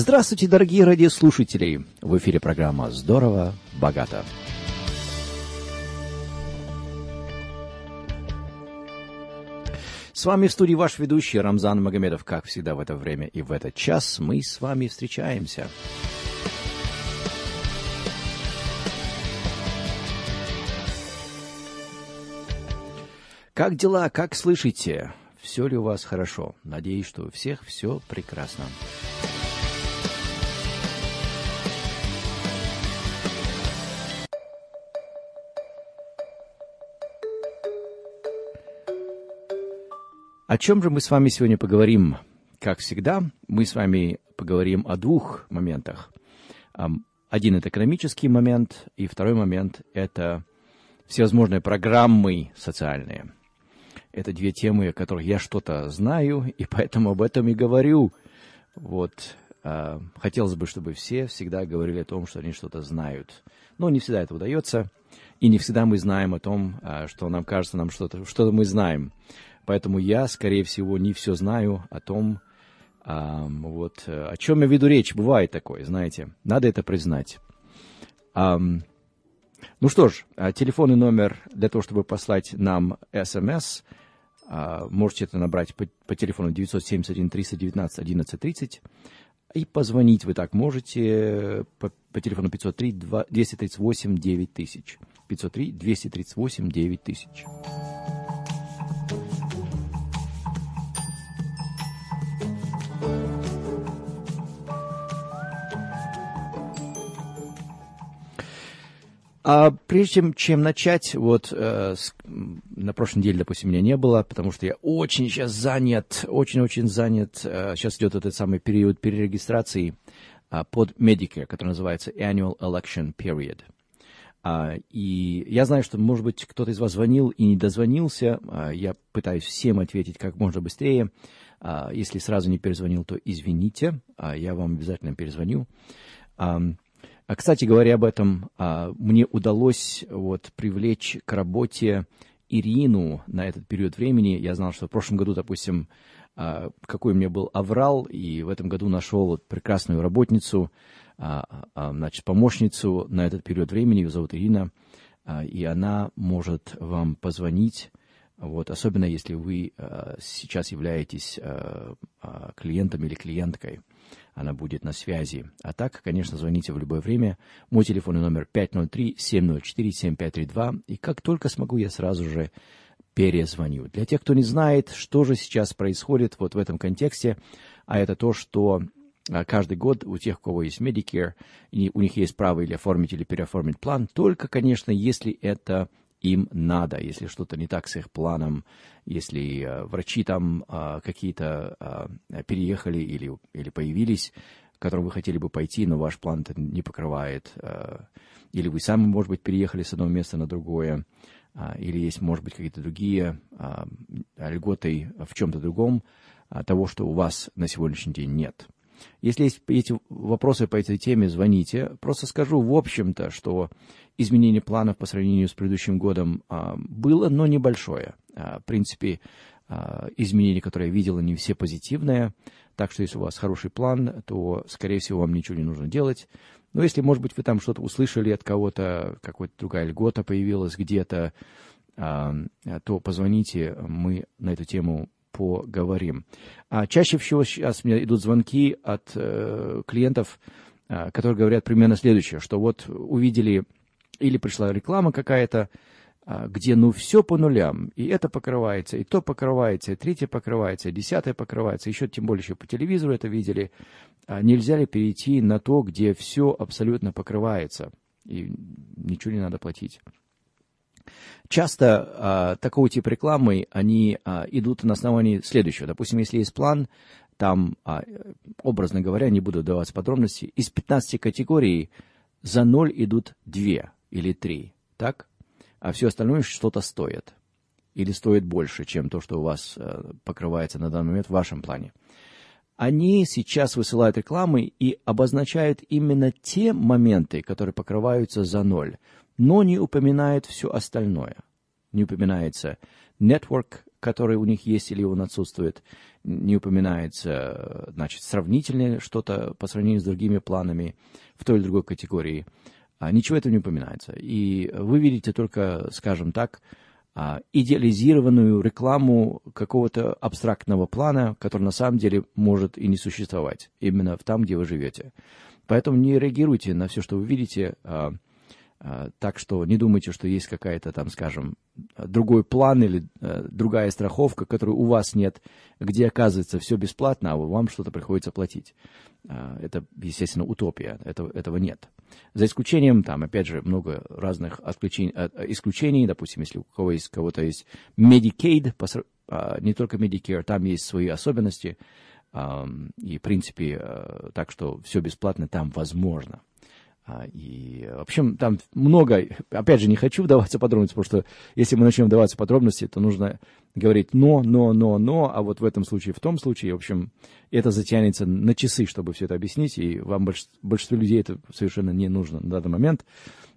Здравствуйте, дорогие радиослушатели! В эфире программа «Здорово, богато». С вами в студии ваш ведущий Рамзан Магомедов. Как всегда в это время и в этот час мы с вами встречаемся. Как дела? Как слышите? Все ли у вас хорошо? Надеюсь, что у всех все прекрасно. О чем же мы с вами сегодня поговорим? Как всегда, мы с вами поговорим о двух моментах. Один – это экономический момент, и второй момент – это всевозможные программы социальные. Это две темы, о которых я что-то знаю, и поэтому об этом и говорю. Вот. А, хотелось бы, чтобы все всегда говорили о том, что они что-то знают. Но не всегда это удается, и не всегда мы знаем о том, а, что нам кажется, нам что-то, что мы знаем. Поэтому я, скорее всего, не все знаю о том, а, вот, о чем я веду речь. Бывает такое, знаете. Надо это признать. А, ну что ж, а, телефонный номер для того, чтобы послать нам смс, а, можете это набрать по, по телефону 971 319 1130. И позвонить вы так можете по, по телефону 503 238 9000. 503 238 9000. А прежде чем, начать, вот э, с, на прошлой неделе, допустим, меня не было, потому что я очень сейчас занят, очень-очень занят. Э, сейчас идет этот самый период перерегистрации э, под Medicare, который называется Annual Election Period. Uh, и я знаю, что, может быть, кто-то из вас звонил и не дозвонился. Uh, я пытаюсь всем ответить как можно быстрее. Uh, если сразу не перезвонил, то извините. Я вам обязательно перезвоню. Um, а, кстати говоря об этом, а, мне удалось вот привлечь к работе Ирину на этот период времени. Я знал, что в прошлом году, допустим, а, какой у меня был аврал, и в этом году нашел вот прекрасную работницу, значит, помощницу на этот период времени, ее зовут Ирина, и она может вам позвонить, вот, особенно если вы сейчас являетесь клиентом или клиенткой она будет на связи. А так, конечно, звоните в любое время. Мой телефонный номер 503-704-7532. И как только смогу, я сразу же перезвоню. Для тех, кто не знает, что же сейчас происходит вот в этом контексте, а это то, что а, каждый год у тех, у кого есть Medicare, у них есть право или оформить, или переоформить план, только, конечно, если это им надо, если что-то не так с их планом, если э, врачи там э, какие-то э, переехали или, или появились, к которым вы хотели бы пойти, но ваш план это не покрывает, или вы сами, может быть, переехали с одного места на другое, или есть, может быть, какие-то другие льготы в чем-то другом, того, что у вас на сегодняшний день нет. Если есть эти вопросы по этой теме, звоните. Просто скажу в общем-то, что изменение планов по сравнению с предыдущим годом а, было, но небольшое. А, в принципе, а, изменения, которые я видел, они все позитивные. Так что если у вас хороший план, то, скорее всего, вам ничего не нужно делать. Но если, может быть, вы там что-то услышали от кого-то, какая-то другая льгота появилась где-то, то позвоните, мы на эту тему поговорим. А чаще всего сейчас у меня идут звонки от э, клиентов, э, которые говорят примерно следующее, что вот увидели или пришла реклама какая-то, э, где ну все по нулям, и это покрывается, и то покрывается, и третье покрывается, и десятое покрывается, еще тем более еще по телевизору это видели. А нельзя ли перейти на то, где все абсолютно покрывается, и ничего не надо платить? Часто а, такого типа рекламы, они а, идут на основании следующего. Допустим, если есть план, там, а, образно говоря, не буду давать подробности, из 15 категорий за ноль идут две или три, так? А все остальное что-то стоит. Или стоит больше, чем то, что у вас а, покрывается на данный момент в вашем плане. Они сейчас высылают рекламы и обозначают именно те моменты, которые покрываются за ноль но не упоминает все остальное. Не упоминается network, который у них есть или он отсутствует, не упоминается, значит, сравнительное что-то по сравнению с другими планами в той или другой категории. А, ничего этого не упоминается. И вы видите только, скажем так, а, идеализированную рекламу какого-то абстрактного плана, который на самом деле может и не существовать, именно там, где вы живете. Поэтому не реагируйте на все, что вы видите, а, так что не думайте, что есть какая-то там, скажем, другой план или другая страховка, которой у вас нет, где оказывается все бесплатно, а вам что-то приходится платить. Это, естественно, утопия. Этого, этого нет. За исключением, там, опять же, много разных отключений, исключений. Допустим, если у кого есть, кого-то есть Medicaid, не только Medicare, там есть свои особенности. И, в принципе, так что все бесплатно там возможно. А, и, в общем, там много, опять же, не хочу вдаваться в подробности, потому что если мы начнем вдаваться в подробности, то нужно говорить но, но, но, но, а вот в этом случае, в том случае, в общем, это затянется на часы, чтобы все это объяснить, и вам больш, большинству людей это совершенно не нужно на данный момент.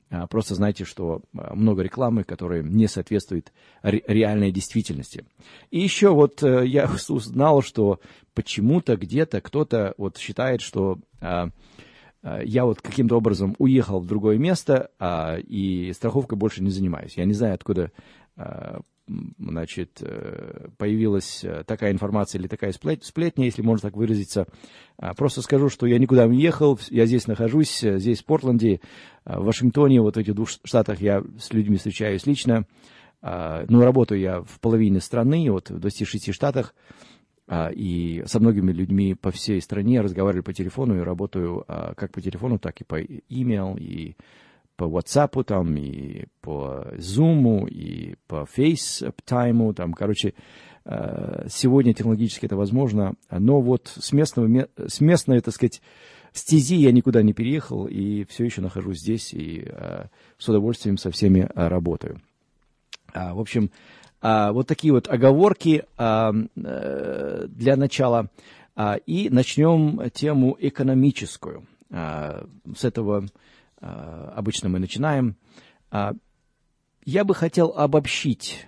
А, просто знайте, что а, много рекламы, которая не соответствует ре- реальной действительности. И еще вот э, я узнал, что почему-то где-то кто-то вот считает, что я вот каким-то образом уехал в другое место, а, и страховкой больше не занимаюсь. Я не знаю, откуда а, значит, э, появилась такая информация или такая сплетня, если можно так выразиться. А, просто скажу, что я никуда не ехал, я здесь нахожусь, здесь в Портленде, в Вашингтоне, вот в этих двух штатах я с людьми встречаюсь лично. Ну, работаю я в половине страны, вот в 26 штатах. А, и со многими людьми по всей стране разговариваю по телефону и работаю а, как по телефону, так и по email, и по WhatsApp, там, и по Zoom, и по FaceTime, там, короче, а, сегодня технологически это возможно, но вот с местного, с местной, так сказать, стези я никуда не переехал, и все еще нахожусь здесь, и с удовольствием со всеми работаю. В общем, а, вот такие вот оговорки а, э, для начала. А, и начнем тему экономическую. А, с этого а, обычно мы начинаем. А, я бы хотел обобщить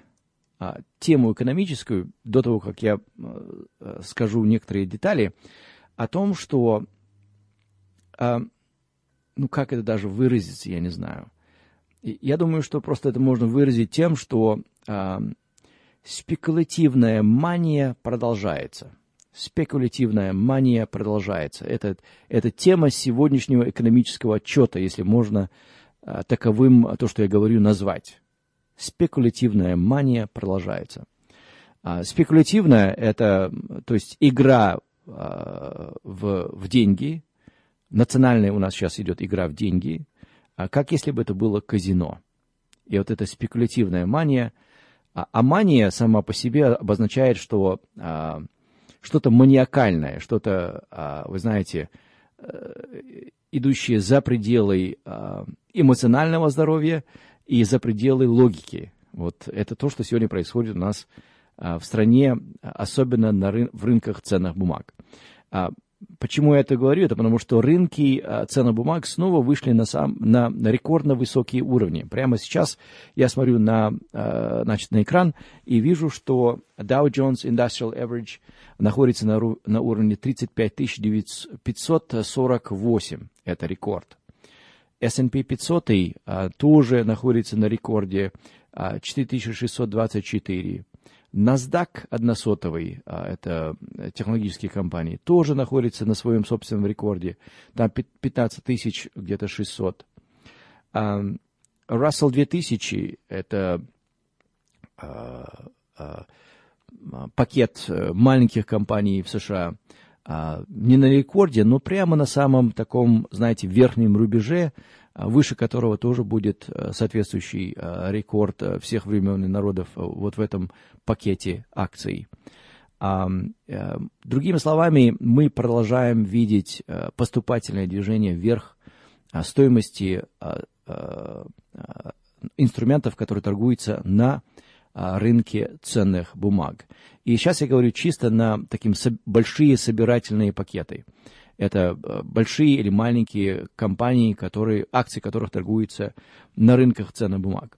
а, тему экономическую до того, как я а, скажу некоторые детали о том, что, а, ну как это даже выразиться, я не знаю. Я думаю, что просто это можно выразить тем, что спекулятивная мания продолжается. Спекулятивная мания продолжается. Это, это тема сегодняшнего экономического отчета, если можно а, таковым то, что я говорю, назвать. Спекулятивная мания продолжается. А, спекулятивная – это, то есть, игра а, в, в деньги. Национальная у нас сейчас идет игра в деньги, а как если бы это было казино. И вот эта спекулятивная мания – а, а мания сама по себе обозначает, что а, что-то маниакальное, что-то, а, вы знаете, а, идущее за пределы а, эмоционального здоровья и за пределы логики. Вот это то, что сегодня происходит у нас а, в стране, особенно на рын- в рынках ценных бумаг. Почему я это говорю? Это потому, что рынки а, ценных бумаг снова вышли на, сам, на, на рекордно высокие уровни. Прямо сейчас я смотрю на, а, значит, на экран и вижу, что Dow Jones Industrial Average находится на, на уровне 35 548. Это рекорд. S&P 500 а, тоже находится на рекорде 4624. NASDAQ односотовый, а, это технологические компании, тоже находится на своем собственном рекорде. Там 15 тысяч, где-то 600. Russell 2000, это а, а, пакет э, маленьких компаний в США, не на рекорде, но прямо на самом таком, знаете, верхнем рубеже а, выше которого тоже будет э, соответствующий э, рекорд э, всех времен и народов вот в этом пакете акций. Другими словами, мы продолжаем видеть поступательное движение вверх стоимости инструментов, которые торгуются на рынке ценных бумаг. И сейчас я говорю чисто на такие большие собирательные пакеты. Это э, большие или маленькие компании, которые, акции которых торгуются на рынках ценных бумаг.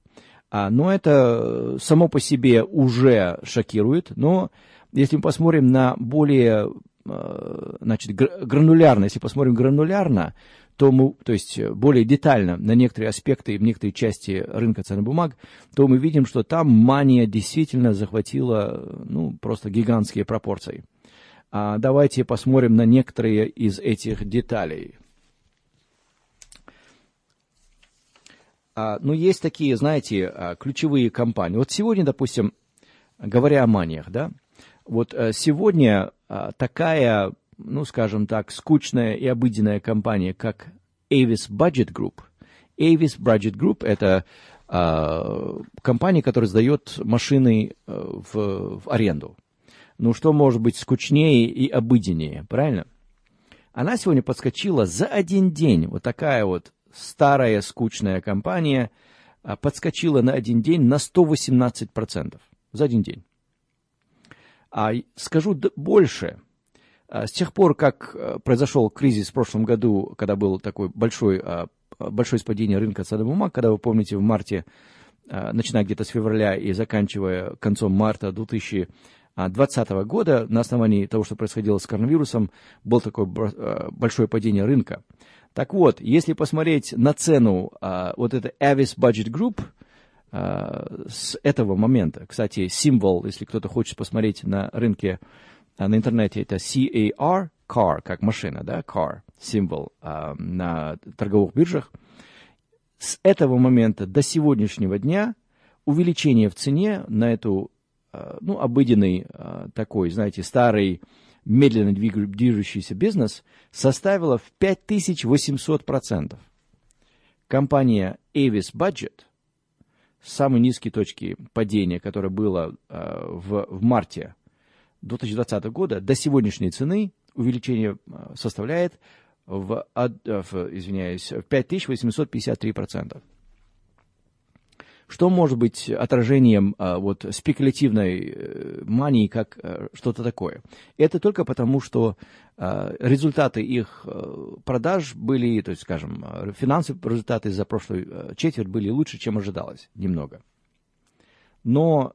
А, но это само по себе уже шокирует, но если мы посмотрим на более э, значит, гранулярно, если посмотрим гранулярно, то мы, то есть более детально на некоторые аспекты и некоторые части рынка ценных бумаг, то мы видим, что там мания действительно захватила ну, просто гигантские пропорции. А давайте посмотрим на некоторые из этих деталей. А, ну, есть такие, знаете, а, ключевые компании. Вот сегодня, допустим, говоря о маниях, да, вот э, сегодня такая, ну, скажем так, скучная и обыденная компания, как Avis Budget Group. Avis Budget Group – это компания, которая сдает машины э, в, в аренду. Ну, что может быть скучнее и обыденнее, правильно? Она сегодня подскочила за один день, вот такая вот старая скучная компания, а, подскочила на один день на 118% за один день. А скажу больше. А, с тех пор, как э, произошел кризис в прошлом году, когда был такой большой, а, большое падение рынка ценных бумаг, когда вы помните в марте, начиная где-то с февраля и заканчивая концом марта 2020 года, на основании того, что происходило с коронавирусом, было такое большое падение рынка. Так вот, если посмотреть на цену вот это Avis Budget Group – Э, с этого момента. Кстати, символ, если кто-то хочет посмотреть на рынке, э, на интернете, это CAR, car, как машина, да, car, символ э, на торговых биржах. С этого момента до сегодняшнего дня увеличение в цене на эту, ну, обыденный такой, знаете, старый, медленно движущийся бизнес составило в 5800%. Компания Avis Budget – самой низкой точки падения, которое было э, в, в марте 2020 года, до сегодняшней цены увеличение э, составляет в, в извиняюсь, в 5853%. Что может быть отражением а, вот, спекулятивной э, мании, как а, что-то такое? Это только потому, что а, результаты их а, продаж были, то есть, скажем, финансовые результаты за прошлую четверть были лучше, чем ожидалось, немного. Но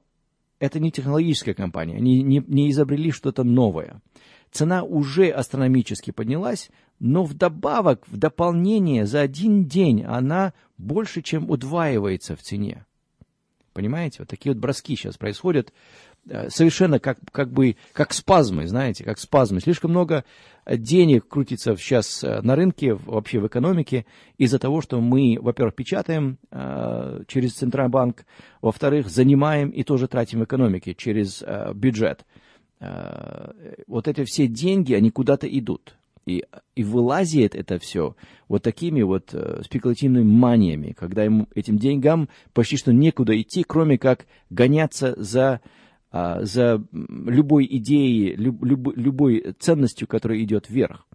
это не технологическая компания, они не, не изобрели что-то новое. Цена уже астрономически поднялась, но вдобавок, в дополнение, за один день она больше, чем удваивается в цене. Понимаете? Вот такие вот броски сейчас происходят э, совершенно как, как бы, как спазмы, знаете, как спазмы. Слишком много денег крутится сейчас э, на рынке, вообще в экономике, из-за того, что мы, во-первых, печатаем э, через Центробанк, во-вторых, занимаем и тоже тратим в экономике через э, бюджет. Э, вот эти все деньги, они куда-то идут. И, и вылазит это все вот такими вот э, спекулятивными маниями, когда ему, этим деньгам почти что некуда идти, кроме как гоняться за, э, за любой идеей, люб, люб, любой ценностью, которая идет вверх.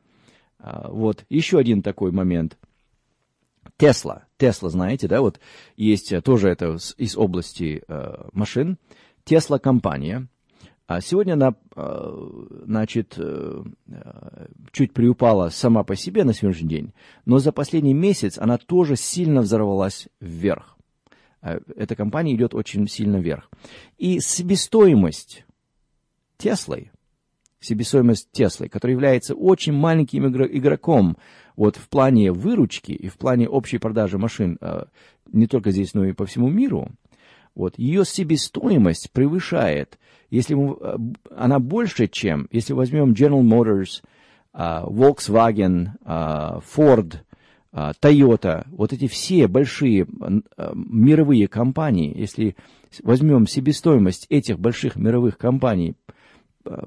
Э, вот еще один такой момент. Тесла. Тесла, знаете, да, вот есть э, тоже это из области э, машин. Тесла компания – а сегодня она, э, значит, э, чуть приупала сама по себе на сегодняшний день, но за последний месяц она тоже сильно взорвалась вверх. Э, эта компания идет очень сильно вверх. И себестоимость Теслой, себестоимость Теслы, которая является очень маленьким игроком вот в плане выручки и в плане общей продажи машин не только здесь, но и по всему миру, вот, ее себестоимость превышает если мы, э, она больше, чем, если возьмем General Motors, uh, Volkswagen, uh, Ford, uh, Toyota, вот эти все большие мировые компании, если возьмем себестоимость этих больших мировых компаний,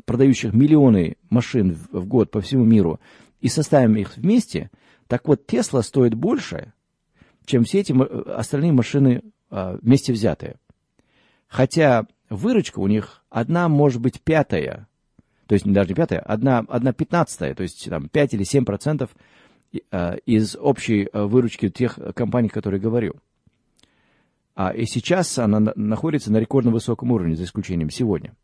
продающих миллионы машин в, год по всему миру, и составим их вместе, так вот Тесла стоит больше, чем все эти остальные машины вместе взятые. Хотя выручка у них одна может быть пятая, то есть даже не пятая, одна, одна пятнадцатая, то есть там 5 или 7 процентов э, из общей э, выручки тех компаний, которые говорю. А и сейчас она находится на рекордно высоком уровне, за исключением сегодня.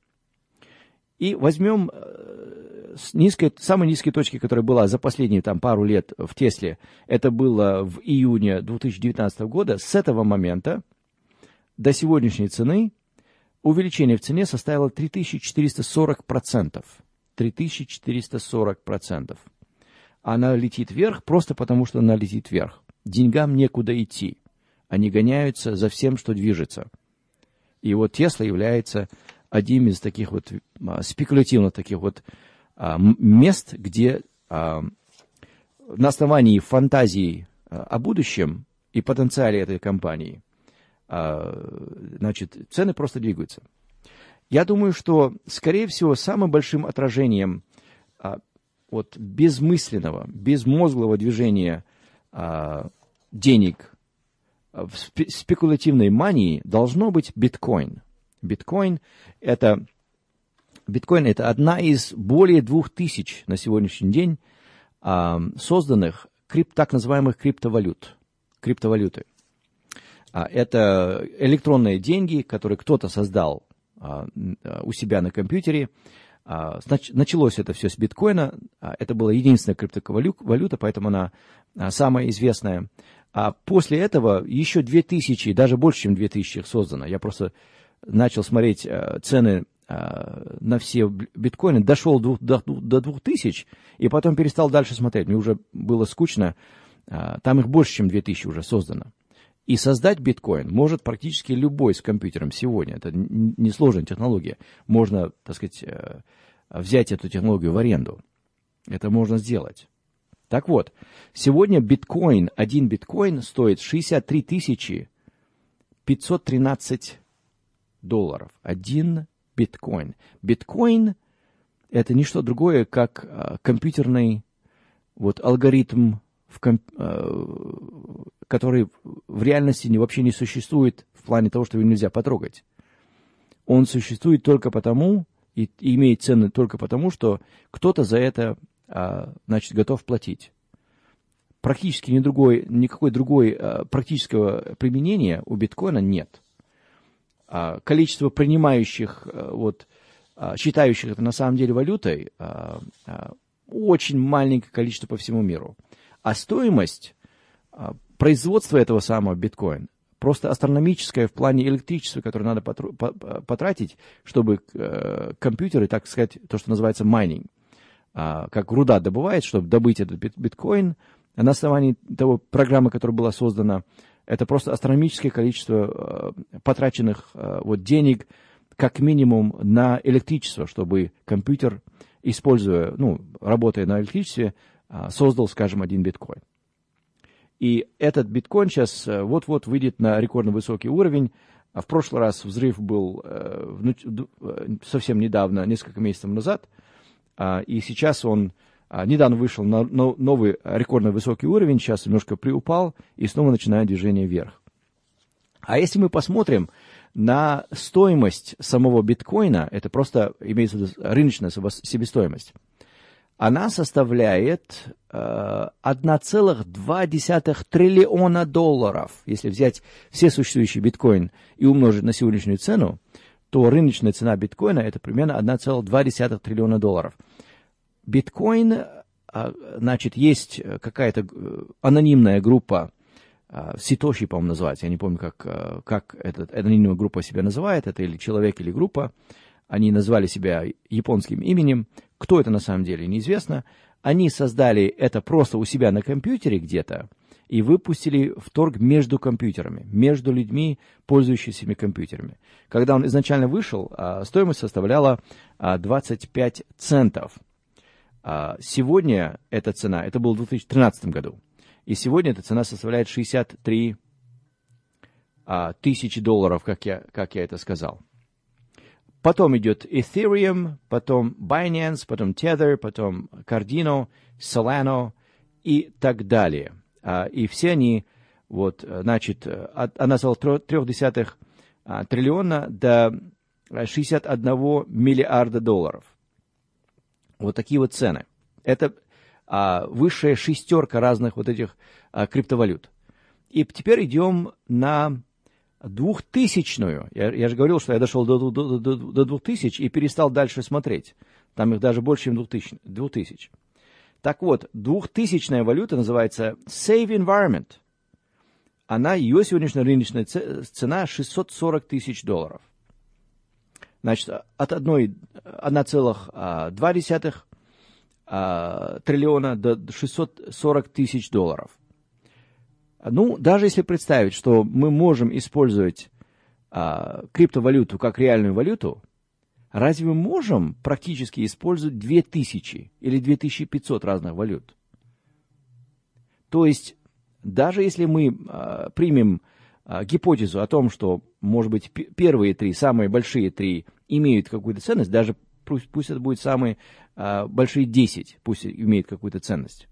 И возьмем э, низкой, самой низкой точки, которая была за последние там, пару лет в Тесле, это было в июне 2019 года, с этого момента до сегодняшней цены увеличение в цене составило 3440%. 3440%. Она летит вверх просто потому, что она летит вверх. Деньгам некуда идти. Они гоняются за всем, что движется. И вот Тесла является одним из таких вот а, спекулятивных таких вот а, мест, где а, на основании фантазии о будущем и потенциале этой компании, значит, цены просто двигаются. Я думаю, что, скорее всего, самым большим отражением вот безмысленного, безмозглого движения денег в спекулятивной мании должно быть биткоин. Биткоин это, биткоин это одна из более двух тысяч на сегодняшний день а, созданных крип, так называемых криптовалют. Криптовалюты. А, это электронные деньги, которые кто-то создал а, у себя на компьютере. А, началось это все с биткоина. А, это была единственная криптовалюта, поэтому она а, самая известная. А после этого еще 2000, даже больше, чем 2000 их создано. Я просто начал смотреть цены на все биткоины, дошел до, до, до 2000, и потом перестал дальше смотреть. Мне уже было скучно. Там их больше, чем 2000 уже создано. И создать биткоин может практически любой с компьютером сегодня. Это несложная технология. Можно, так сказать, э, взять эту технологию в аренду. Это можно сделать. Так вот, сегодня биткоин, один биткоин стоит 63 тысячи 513 долларов. Один биткоин. Биткоин – это не что другое, как а, компьютерный вот, алгоритм, в комп, а, который в реальности не, вообще не существует в плане того, что его нельзя потрогать. Он существует только потому, и, и имеет цены только потому, что кто-то за это а, значит, готов платить. Практически ни другой, никакой другой а, практического применения у биткоина нет. А, количество принимающих, вот, считающих это на самом деле валютой, очень маленькое количество по всему миру. А стоимость производства этого самого биткоина просто астрономическая в плане электричества, которое надо потратить, чтобы э, компьютеры, так сказать, то, что называется майнинг, а, как руда добывает, чтобы добыть этот биткоин, а на основании того программы, которая была создана, это просто астрономическое количество э, потраченных э, вот, денег, как минимум, на электричество, чтобы компьютер, используя, ну, работая на электричестве, а, создал, скажем, один биткоин. И этот биткоин сейчас э, вот-вот выйдет на рекордно высокий уровень. А в прошлый раз взрыв был совсем недавно, несколько месяцев назад – а, и сейчас он а, недавно вышел на новый рекордно высокий уровень, сейчас немножко приупал и снова начинает движение вверх. А если мы посмотрим на стоимость самого биткоина, это просто имеется в виду рыночная себестоимость, она составляет э, 1,2 триллиона долларов. Если взять все существующие биткоин и умножить на сегодняшнюю цену, то рыночная цена биткоина это примерно 1,2 триллиона долларов. Биткоин, а, значит, есть какая-то э, анонимная группа, Ситоши, по-моему, называется, я не помню, как, э, как эта анонимная группа себя называет, это или человек, или группа. Они назвали себя японским именем. Кто это на самом деле, неизвестно. Они создали это просто у себя на компьютере где-то, и выпустили в торг между компьютерами, между людьми, пользующимися компьютерами. Когда он изначально вышел, а, стоимость составляла 25 а, центов. А, сегодня эта цена, это было в 2013 году, и сегодня эта цена составляет 63 тысячи долларов, как я, как я это сказал. Потом идет Ethereum, потом Binance, потом Tether, потом Cardino, Solano и так далее – а, и все они, вот, значит, от, она стала трех десятых а, триллиона до 61 миллиарда долларов. Вот такие вот цены. Это а, высшая шестерка разных вот этих криптовалют. И теперь идем на двухтысячную. Я, я же говорил, что я дошел до, до, до, до двух тысяч и перестал дальше смотреть. Там их даже больше, чем двух тысяч. Двух тысяч. Так вот, двухтысячная валюта называется Save Environment. Она, ее сегодняшняя рыночная цена 640 тысяч долларов. Значит, от 1,2 а, триллиона до 640 тысяч долларов. Ну, даже если представить, что мы можем использовать а, криптовалюту как реальную валюту, разве мы можем практически использовать 2000 или 2500 разных валют? То есть, даже если мы а, примем а, гипотезу о том, что, может быть, первые три, самые большие три имеют какую-то ценность, даже пусть, пусть это будет самые а, большие 10, пусть имеют какую-то ценность.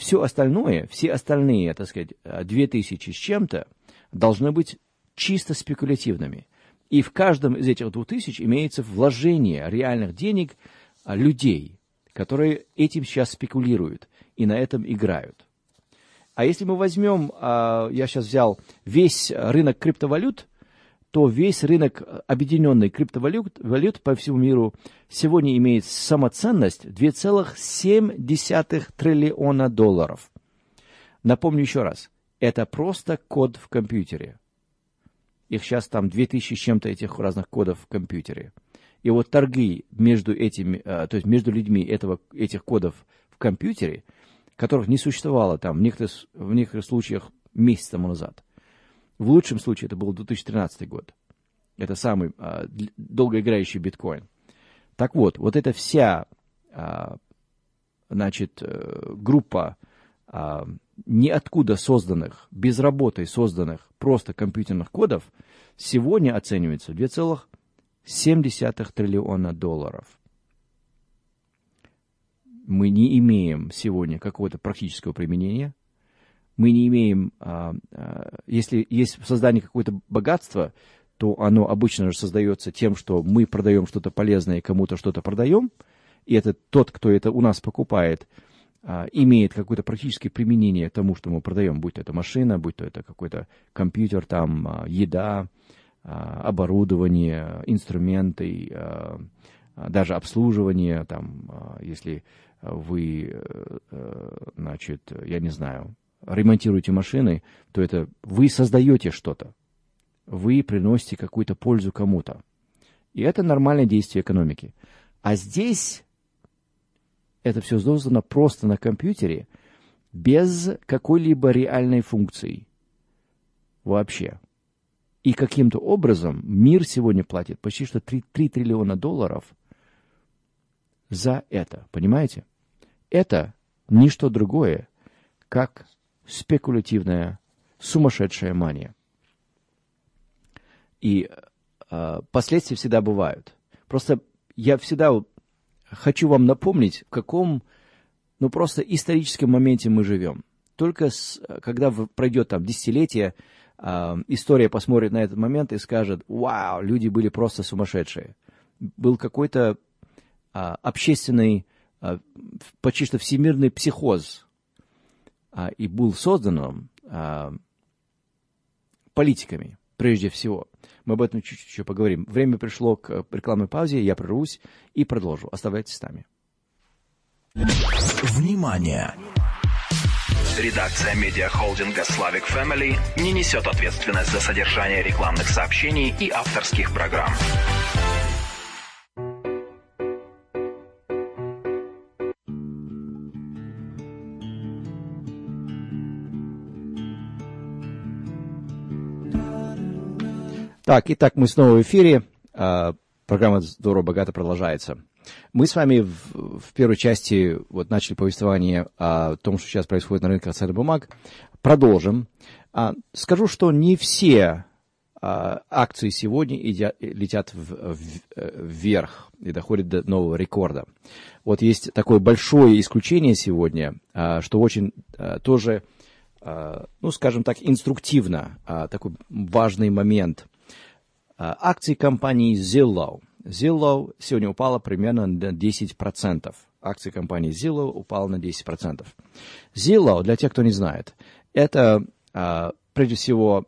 Все остальное, все остальные, так сказать, 2000 с чем-то, должны быть чисто спекулятивными. И в каждом из этих 2000 имеется вложение реальных денег людей, которые этим сейчас спекулируют и на этом играют. А если мы возьмем, я сейчас взял весь рынок криптовалют, то весь рынок объединенной криптовалют валют по всему миру сегодня имеет самоценность 2,7 триллиона долларов. Напомню еще раз, это просто код в компьютере. Их сейчас там 2000 с чем-то этих разных кодов в компьютере. И вот торги между этими, э, то есть между людьми этого, этих кодов в компьютере, которых не существовало там в некоторых, в некоторых случаях месяц тому назад – в лучшем случае это был 2013 год. Это самый а, долгоиграющий биткоин. Так вот, вот эта вся а, значит, э, группа а, ниоткуда созданных, без работы созданных просто компьютерных кодов сегодня оценивается 2,7 триллиона долларов. Мы не имеем сегодня какого-то практического применения мы не имеем, а, а, если есть в создании какое-то богатство, то оно обычно же создается тем, что мы продаем что-то полезное кому-то что-то продаем, и это тот, кто это у нас покупает, а, имеет какое-то практическое применение тому, что мы продаем, будь то это машина, будь то это какой-то компьютер, там, еда, оборудование, инструменты, даже обслуживание, там, если вы, э, э, значит, я не знаю, ремонтируете машины, то это вы создаете что-то. Вы приносите какую-то пользу кому-то. И это нормальное действие экономики. А здесь это все создано просто на компьютере, без какой-либо реальной функции. Вообще. И каким-то образом мир сегодня платит почти что 3, 3 триллиона долларов за это. Понимаете? Это не что другое, как спекулятивная, сумасшедшая мания. И э, последствия всегда бывают. Просто я всегда хочу вам напомнить, в каком, ну просто историческом моменте мы живем. Только с, когда пройдет там десятилетие, э, история посмотрит на этот момент и скажет, вау, люди были просто сумасшедшие. Был какой-то э, общественный, э, почти что всемирный психоз и был создан а, политиками, прежде всего. Мы об этом чуть-чуть еще поговорим. Время пришло к рекламной паузе, я прервусь и продолжу. Оставайтесь с нами. Внимание! Редакция медиахолдинга «Славик Family не несет ответственность за содержание рекламных сообщений и авторских программ. Так, итак, мы снова в эфире. А, программа «Здорово, богато» продолжается. Мы с вами в, в первой части вот начали повествование о том, что сейчас происходит на рынке ценных бумаг. Продолжим. А, скажу, что не все а, акции сегодня идя, летят в, в, вверх и доходят до нового рекорда. Вот есть такое большое исключение сегодня, что очень тоже, ну, скажем так, инструктивно, такой важный момент – акции компании Zillow. Zillow сегодня упала примерно на 10%. Акции компании Zillow упала на 10%. Zillow, для тех, кто не знает, это а, прежде всего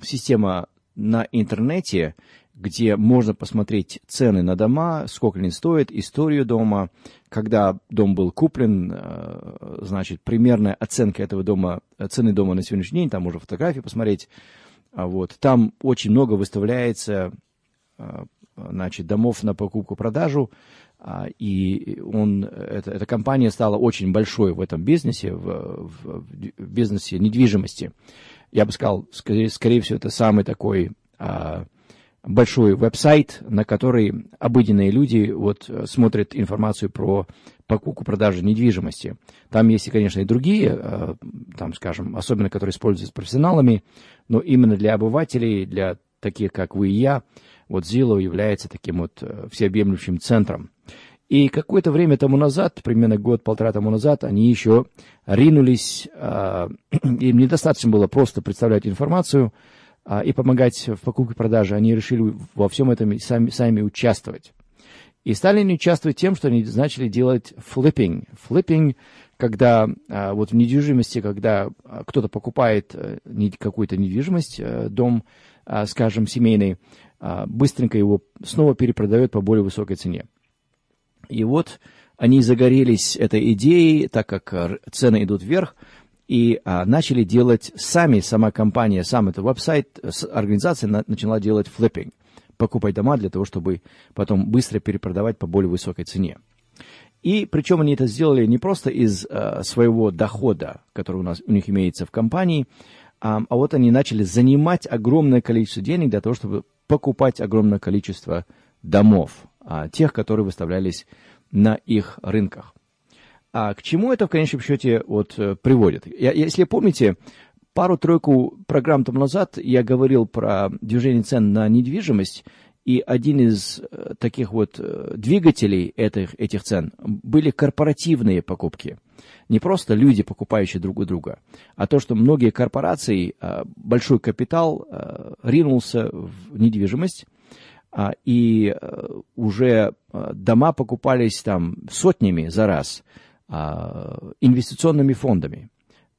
система на интернете, где можно посмотреть цены на дома, сколько они стоят, историю дома, когда дом был куплен, а, значит, примерная оценка этого дома, цены дома на сегодняшний день, там можно фотографии посмотреть, а вот. Там очень много выставляется а, значит, домов на покупку-продажу, а, и он, эта, эта компания стала очень большой в этом бизнесе, в, в, в бизнесе недвижимости. Я бы сказал, скорее, скорее всего, это самый такой а, большой веб-сайт, на который обыденные люди вот смотрят информацию про покупку-продажу недвижимости. Там есть, конечно, и другие, а, там, скажем, особенно которые используются профессионалами, но именно для обывателей, для таких, как вы и я, вот Zillow является таким вот э, всеобъемлющим центром. И какое-то время тому назад, примерно год-полтора тому назад, они еще ринулись, э, им недостаточно было просто представлять информацию э, и помогать в покупке продаже, они решили во всем этом сами, сами участвовать. И стали они участвовать тем, что они начали делать флиппинг. Флиппинг, когда э, вот в недвижимости, когда кто-то покупает э, какую-то недвижимость, э, дом, э, скажем, семейный, а, быстренько его снова перепродает по более высокой цене. И вот они загорелись этой идеей, так как а, цены идут вверх, и а, начали делать сами, сама компания, сам этот веб-сайт, организация на, начала делать флиппинг, покупать дома для того, чтобы потом быстро перепродавать по более высокой цене. И причем они это сделали не просто из а, своего дохода, который у, нас, у них имеется в компании, а, а вот они начали занимать огромное количество денег для того, чтобы покупать огромное количество домов, а, тех, которые выставлялись на их рынках. А к чему это в конечном счете вот, э, приводит? Я, если помните, пару-тройку программ тому назад я говорил про движение цен на недвижимость, и один из э, таких вот э, двигателей этих, этих цен были корпоративные покупки. Не просто люди, покупающие друг у друга, а то, что многие корпорации, э, большой капитал ринулся в недвижимость, а, и уже дома покупались там сотнями за раз а, инвестиционными фондами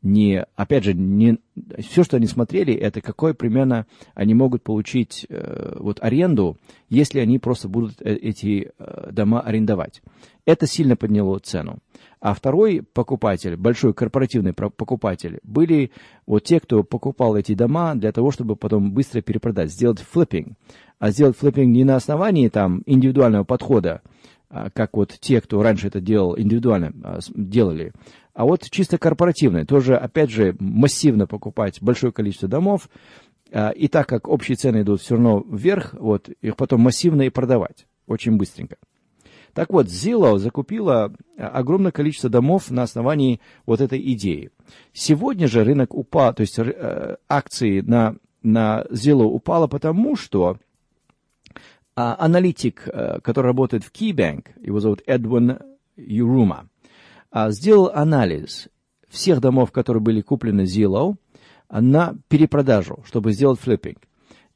не, опять же, не, все, что они смотрели, это какой примерно они могут получить э, вот аренду, если они просто будут э, эти э, дома арендовать. Это сильно подняло цену. А второй покупатель, большой корпоративный покупатель, были вот те, кто покупал эти дома для того, чтобы потом быстро перепродать, сделать флиппинг. А сделать флиппинг не на основании там индивидуального подхода, а, как вот те, кто раньше это делал индивидуально, а, делали, а вот чисто корпоративные, тоже, опять же, массивно покупать большое количество домов, а, и так как общие цены идут все равно вверх, вот, их потом массивно и продавать, очень быстренько. Так вот, Zillow закупила а, огромное количество домов на основании вот этой идеи. Сегодня же рынок упал, то есть э, акции на, на Zillow упало потому, что а, аналитик, э, который работает в KeyBank, его зовут Эдвин Юрума, а, сделал анализ всех домов, которые были куплены Zillow, на перепродажу, чтобы сделать флиппинг.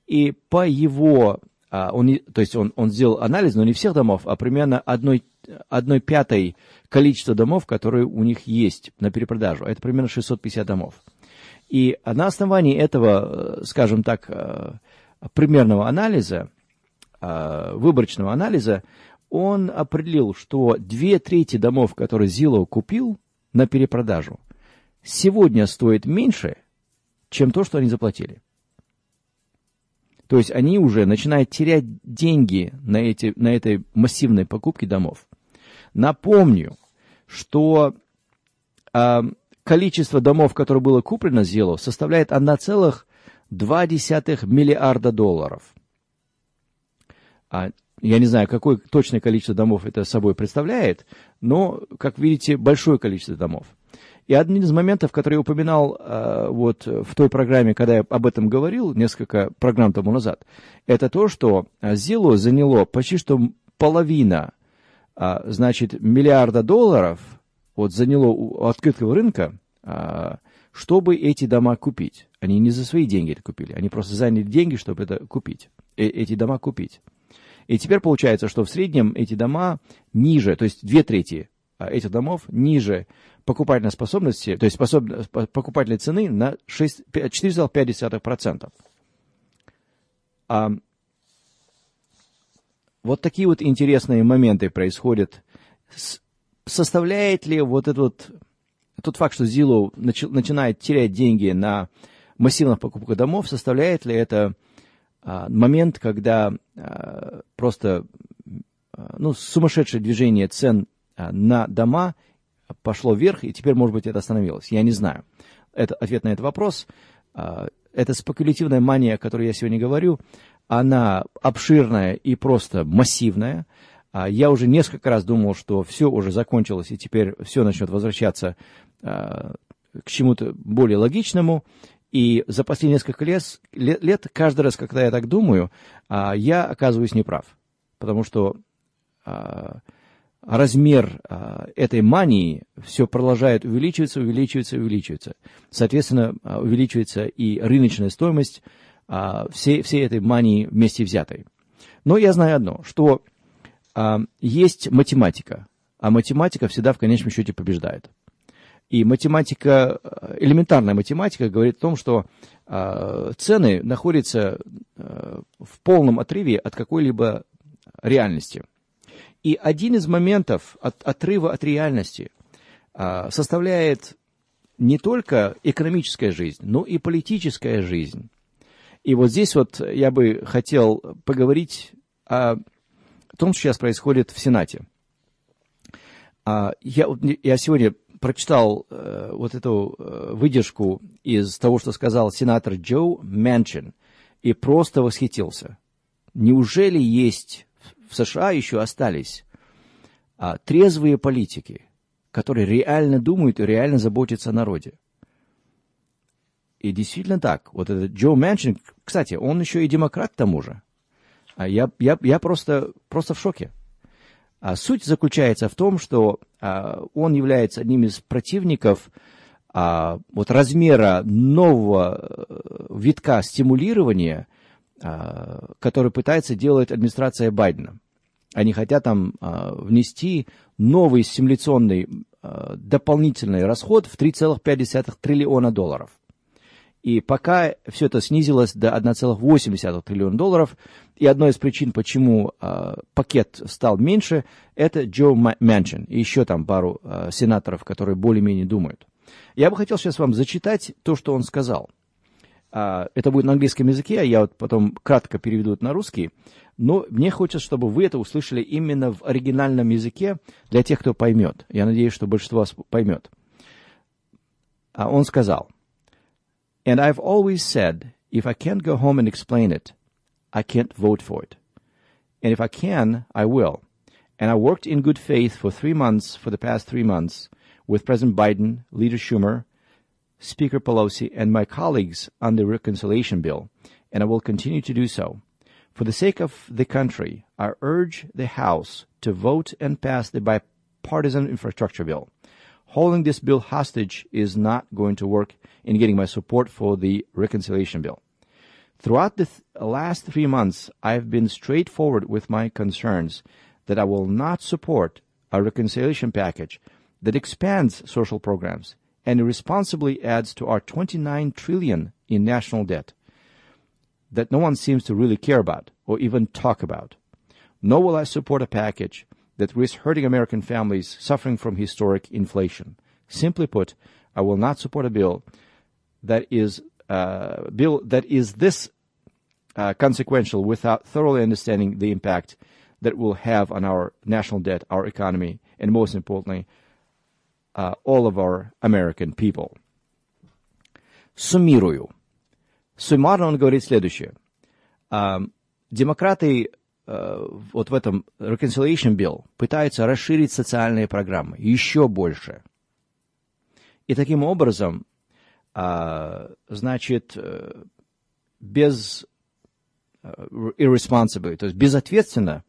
И по его, а, он, то есть он, он сделал анализ, но не всех домов, а примерно одной, одной пятой количества домов, которые у них есть на перепродажу. Это примерно 650 домов. И на основании этого, скажем так, э, примерного анализа, э, выборочного анализа, он определил, что две трети домов, которые Зилоу купил на перепродажу, сегодня стоит меньше, чем то, что они заплатили. То есть они уже начинают терять деньги на, эти, на этой массивной покупке домов. Напомню, что э, количество домов, которое было куплено Zillow, составляет 1,2 миллиарда долларов. А я не знаю, какое точное количество домов это собой представляет, но, как видите, большое количество домов. И один из моментов, который я упоминал э, вот в той программе, когда я об этом говорил несколько программ тому назад, это то, что Zillow заняло почти что половина, э, значит, миллиарда долларов, вот заняло у открытого рынка, э, чтобы эти дома купить. Они не за свои деньги это купили, они просто заняли деньги, чтобы это купить, э, эти дома купить. И теперь получается, что в среднем эти дома ниже, то есть две трети а, этих домов ниже покупательной способности, то есть способ, покупательной цены на 4,5%. А, вот такие вот интересные моменты происходят. Составляет ли вот этот тот факт, что начи, начинает терять деньги на массивных покупках домов, составляет ли это момент, когда просто ну, сумасшедшее движение цен на дома пошло вверх, и теперь, может быть, это остановилось. Я не знаю. Это ответ на этот вопрос. Эта спекулятивная мания, о которой я сегодня говорю, она обширная и просто массивная. Я уже несколько раз думал, что все уже закончилось, и теперь все начнет возвращаться к чему-то более логичному. И за последние несколько лет, лет, каждый раз, когда я так думаю, я оказываюсь неправ. Потому что размер этой мании все продолжает увеличиваться, увеличиваться, увеличиваться. Соответственно, увеличивается и рыночная стоимость всей, всей этой мании вместе взятой. Но я знаю одно, что есть математика, а математика всегда в конечном счете побеждает. И математика, элементарная математика говорит о том, что э, цены находятся э, в полном отрыве от какой-либо реальности. И один из моментов от, отрыва от реальности э, составляет не только экономическая жизнь, но и политическая жизнь. И вот здесь вот я бы хотел поговорить о том, что сейчас происходит в Сенате. Я, я сегодня прочитал э, вот эту э, выдержку из того, что сказал сенатор Джо Мэнчин, и просто восхитился. Неужели есть в США еще остались а, трезвые политики, которые реально думают и реально заботятся о народе? И действительно так. Вот этот Джо Мэнчин, кстати, он еще и демократ к тому же. А я, я, я просто, просто в шоке. А суть заключается в том, что а, он является одним из противников а, вот размера нового э, витка стимулирования, а, который пытается делать администрация Байдена. Они хотят там а, внести новый стимуляционный а, дополнительный расход в 3,5 триллиона долларов. И пока все это снизилось до 1,8 триллиона долларов, и одной из причин, почему э, пакет стал меньше, это Джо Мэнчин и еще там пару э, сенаторов, которые более-менее думают. Я бы хотел сейчас вам зачитать то, что он сказал. Э, это будет на английском языке, а я вот потом кратко переведу это на русский. Но мне хочется, чтобы вы это услышали именно в оригинальном языке для тех, кто поймет. Я надеюсь, что большинство вас поймет. А он сказал – And I've always said, if I can't go home and explain it, I can't vote for it. And if I can, I will. And I worked in good faith for three months, for the past three months, with President Biden, Leader Schumer, Speaker Pelosi, and my colleagues on the reconciliation bill, and I will continue to do so. For the sake of the country, I urge the House to vote and pass the bipartisan infrastructure bill. Holding this bill hostage is not going to work in getting my support for the reconciliation bill. Throughout the th- last three months, I've been straightforward with my concerns that I will not support a reconciliation package that expands social programs and irresponsibly adds to our 29 trillion in national debt that no one seems to really care about or even talk about. Nor will I support a package that risks hurting American families suffering from historic inflation. Simply put, I will not support a bill that is uh, bill that is this uh, consequential without thoroughly understanding the impact that will have on our national debt, our economy, and most importantly, uh, all of our American people. Суммирую. Суммарно он говорит следующее. Демократы вот в этом Reconciliation Bill пытаются расширить социальные программы еще больше. И таким образом а, значит, э, без э, irresponsible, то есть безответственно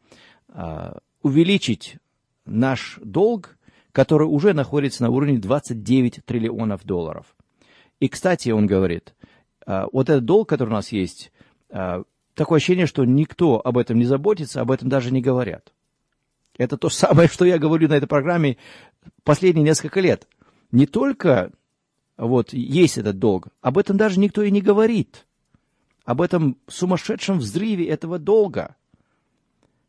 а, увеличить наш долг, который уже находится на уровне 29 триллионов долларов. И, кстати, он говорит, а, вот этот долг, который у нас есть, такое ощущение, что никто об этом не заботится, об этом даже не говорят. Это то самое, что я говорю на этой программе последние несколько лет. Не только вот есть этот долг, об этом даже никто и не говорит. Об этом сумасшедшем взрыве этого долга,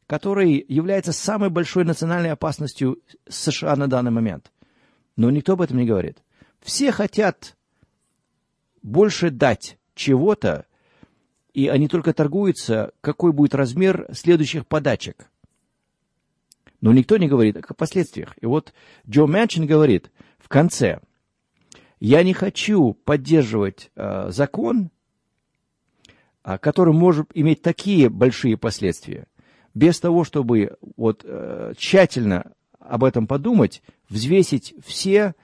который является самой большой национальной опасностью США на данный момент. Но никто об этом не говорит. Все хотят больше дать чего-то и они только торгуются, какой будет размер следующих подачек. Но никто не говорит о последствиях. И вот Джо Мэнчин говорит в конце, я не хочу поддерживать э, закон, э, который может иметь такие большие последствия, без того, чтобы вот, э, тщательно об этом подумать, взвесить все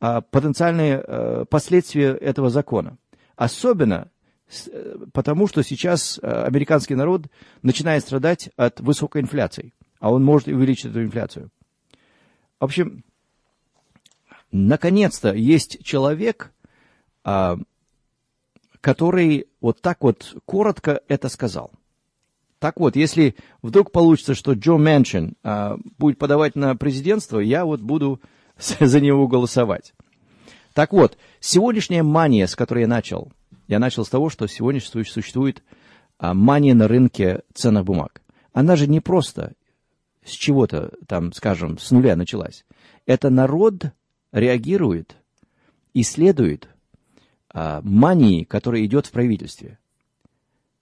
э, потенциальные э, последствия этого закона. Особенно потому, что сейчас э, американский народ начинает страдать от высокой инфляции а он может увеличить эту инфляцию. В общем, наконец-то есть человек, а, который вот так вот коротко это сказал. Так вот, если вдруг получится, что Джо Мэншин а, будет подавать на президентство, я вот буду за него голосовать. Так вот, сегодняшняя мания, с которой я начал, я начал с того, что сегодня существует а, мания на рынке ценных бумаг. Она же не просто с чего-то там, скажем, с нуля началась. Это народ реагирует и следует а, мании, которая идет в правительстве.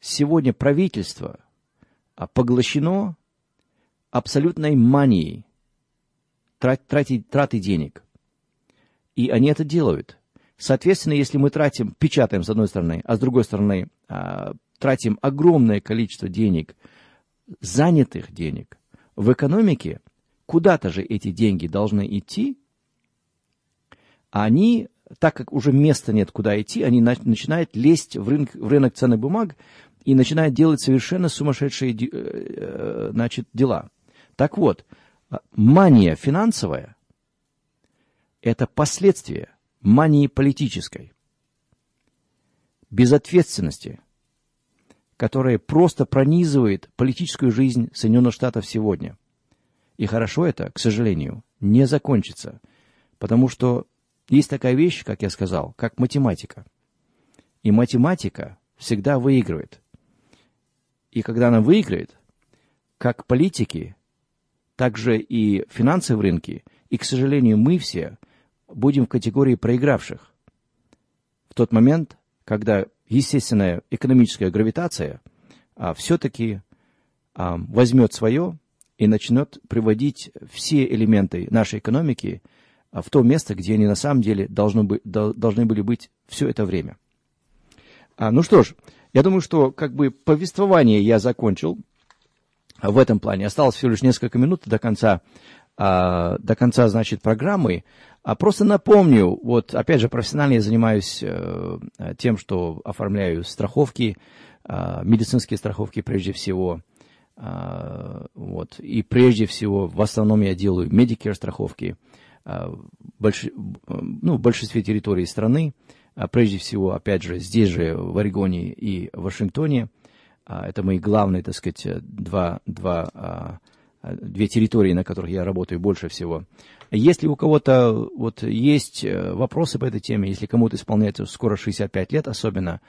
Сегодня правительство а, поглощено абсолютной манией трат, трати, траты денег. И они это делают. Соответственно, если мы тратим, печатаем с одной стороны, а с другой стороны а, тратим огромное количество денег, занятых денег – в экономике куда-то же эти деньги должны идти, а они, так как уже места нет куда идти, они начинают лезть в рынок, в рынок ценных бумаг и начинают делать совершенно сумасшедшие э, э, значит, дела. Так вот, а, мания финансовая – это последствие мании политической, безответственности, которая просто пронизывает политическую жизнь Соединенных Штатов сегодня. И хорошо это, к сожалению, не закончится, потому что есть такая вещь, как я сказал, как математика. И математика всегда выигрывает. И когда она выиграет, как политики, так же и финансовые рынки, и, к сожалению, мы все будем в категории проигравших. В тот момент, когда естественная экономическая гравитация а, все-таки а, возьмет свое и начнет приводить все элементы нашей экономики а, в то место, где они на самом деле должны, бы, должны были быть все это время. А, ну что ж, я думаю, что как бы повествование я закончил в этом плане. Осталось всего лишь несколько минут до конца, а, до конца значит, программы. А просто напомню, вот опять же профессионально я занимаюсь э, тем, что оформляю страховки, э, медицинские страховки прежде всего. Э, вот. И прежде всего, в основном я делаю Medicare страховки э, больш, ну, в большинстве территорий страны. А прежде всего, опять же, здесь же, в Орегоне и Вашингтоне. Э, это мои главные, так сказать, два, два, э, две территории, на которых я работаю больше всего. Если у кого-то вот есть э, вопросы по этой теме, если кому-то исполняется скоро 65 лет особенно,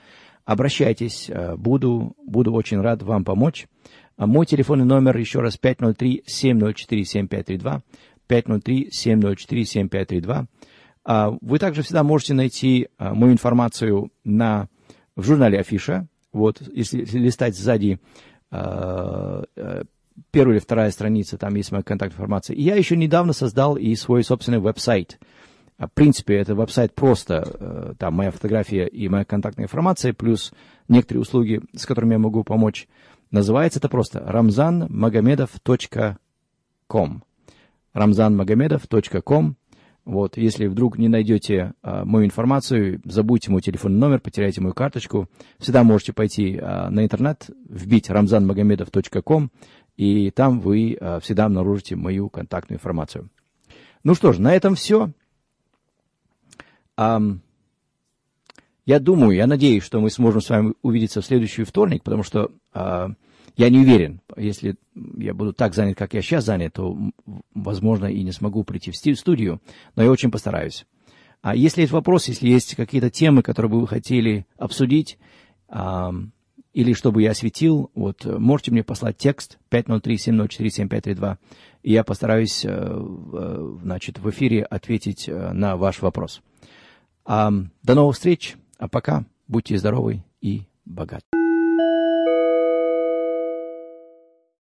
обращайтесь, э, буду, буду очень рад вам помочь. Мой телефонный номер, еще раз, 503-704-7532, 503-704-7532. А вы также всегда можете найти э, мою информацию на, в журнале Афиша. Вот, если, если листать сзади первая или вторая страница, там есть моя контакт-информация. И я еще недавно создал и свой собственный веб-сайт. В принципе, это веб-сайт просто, э, там моя фотография и моя контактная информация, плюс некоторые услуги, с которыми я могу помочь. Называется это просто ramzanmagomedov.com ramzanmagomedov.com вот, если вдруг не найдете а, мою информацию, забудьте мой телефонный номер, потеряйте мою карточку, всегда можете пойти а, на интернет, вбить ramzanmagomedov.com, и там вы а, всегда обнаружите мою контактную информацию. Ну что ж, на этом все. Я думаю, я надеюсь, что мы сможем с вами увидеться в следующий вторник, потому что а, я не уверен, если я буду так занят, как я сейчас занят, то, возможно, и не смогу прийти в студию, но я очень постараюсь. А если есть вопрос, если есть какие-то темы, которые бы вы хотели обсудить, или чтобы я осветил, вот, можете мне послать текст 503-704-7532, и я постараюсь, э, значит, в эфире ответить э, на ваш вопрос. До новых встреч, а пока будьте здоровы и богаты.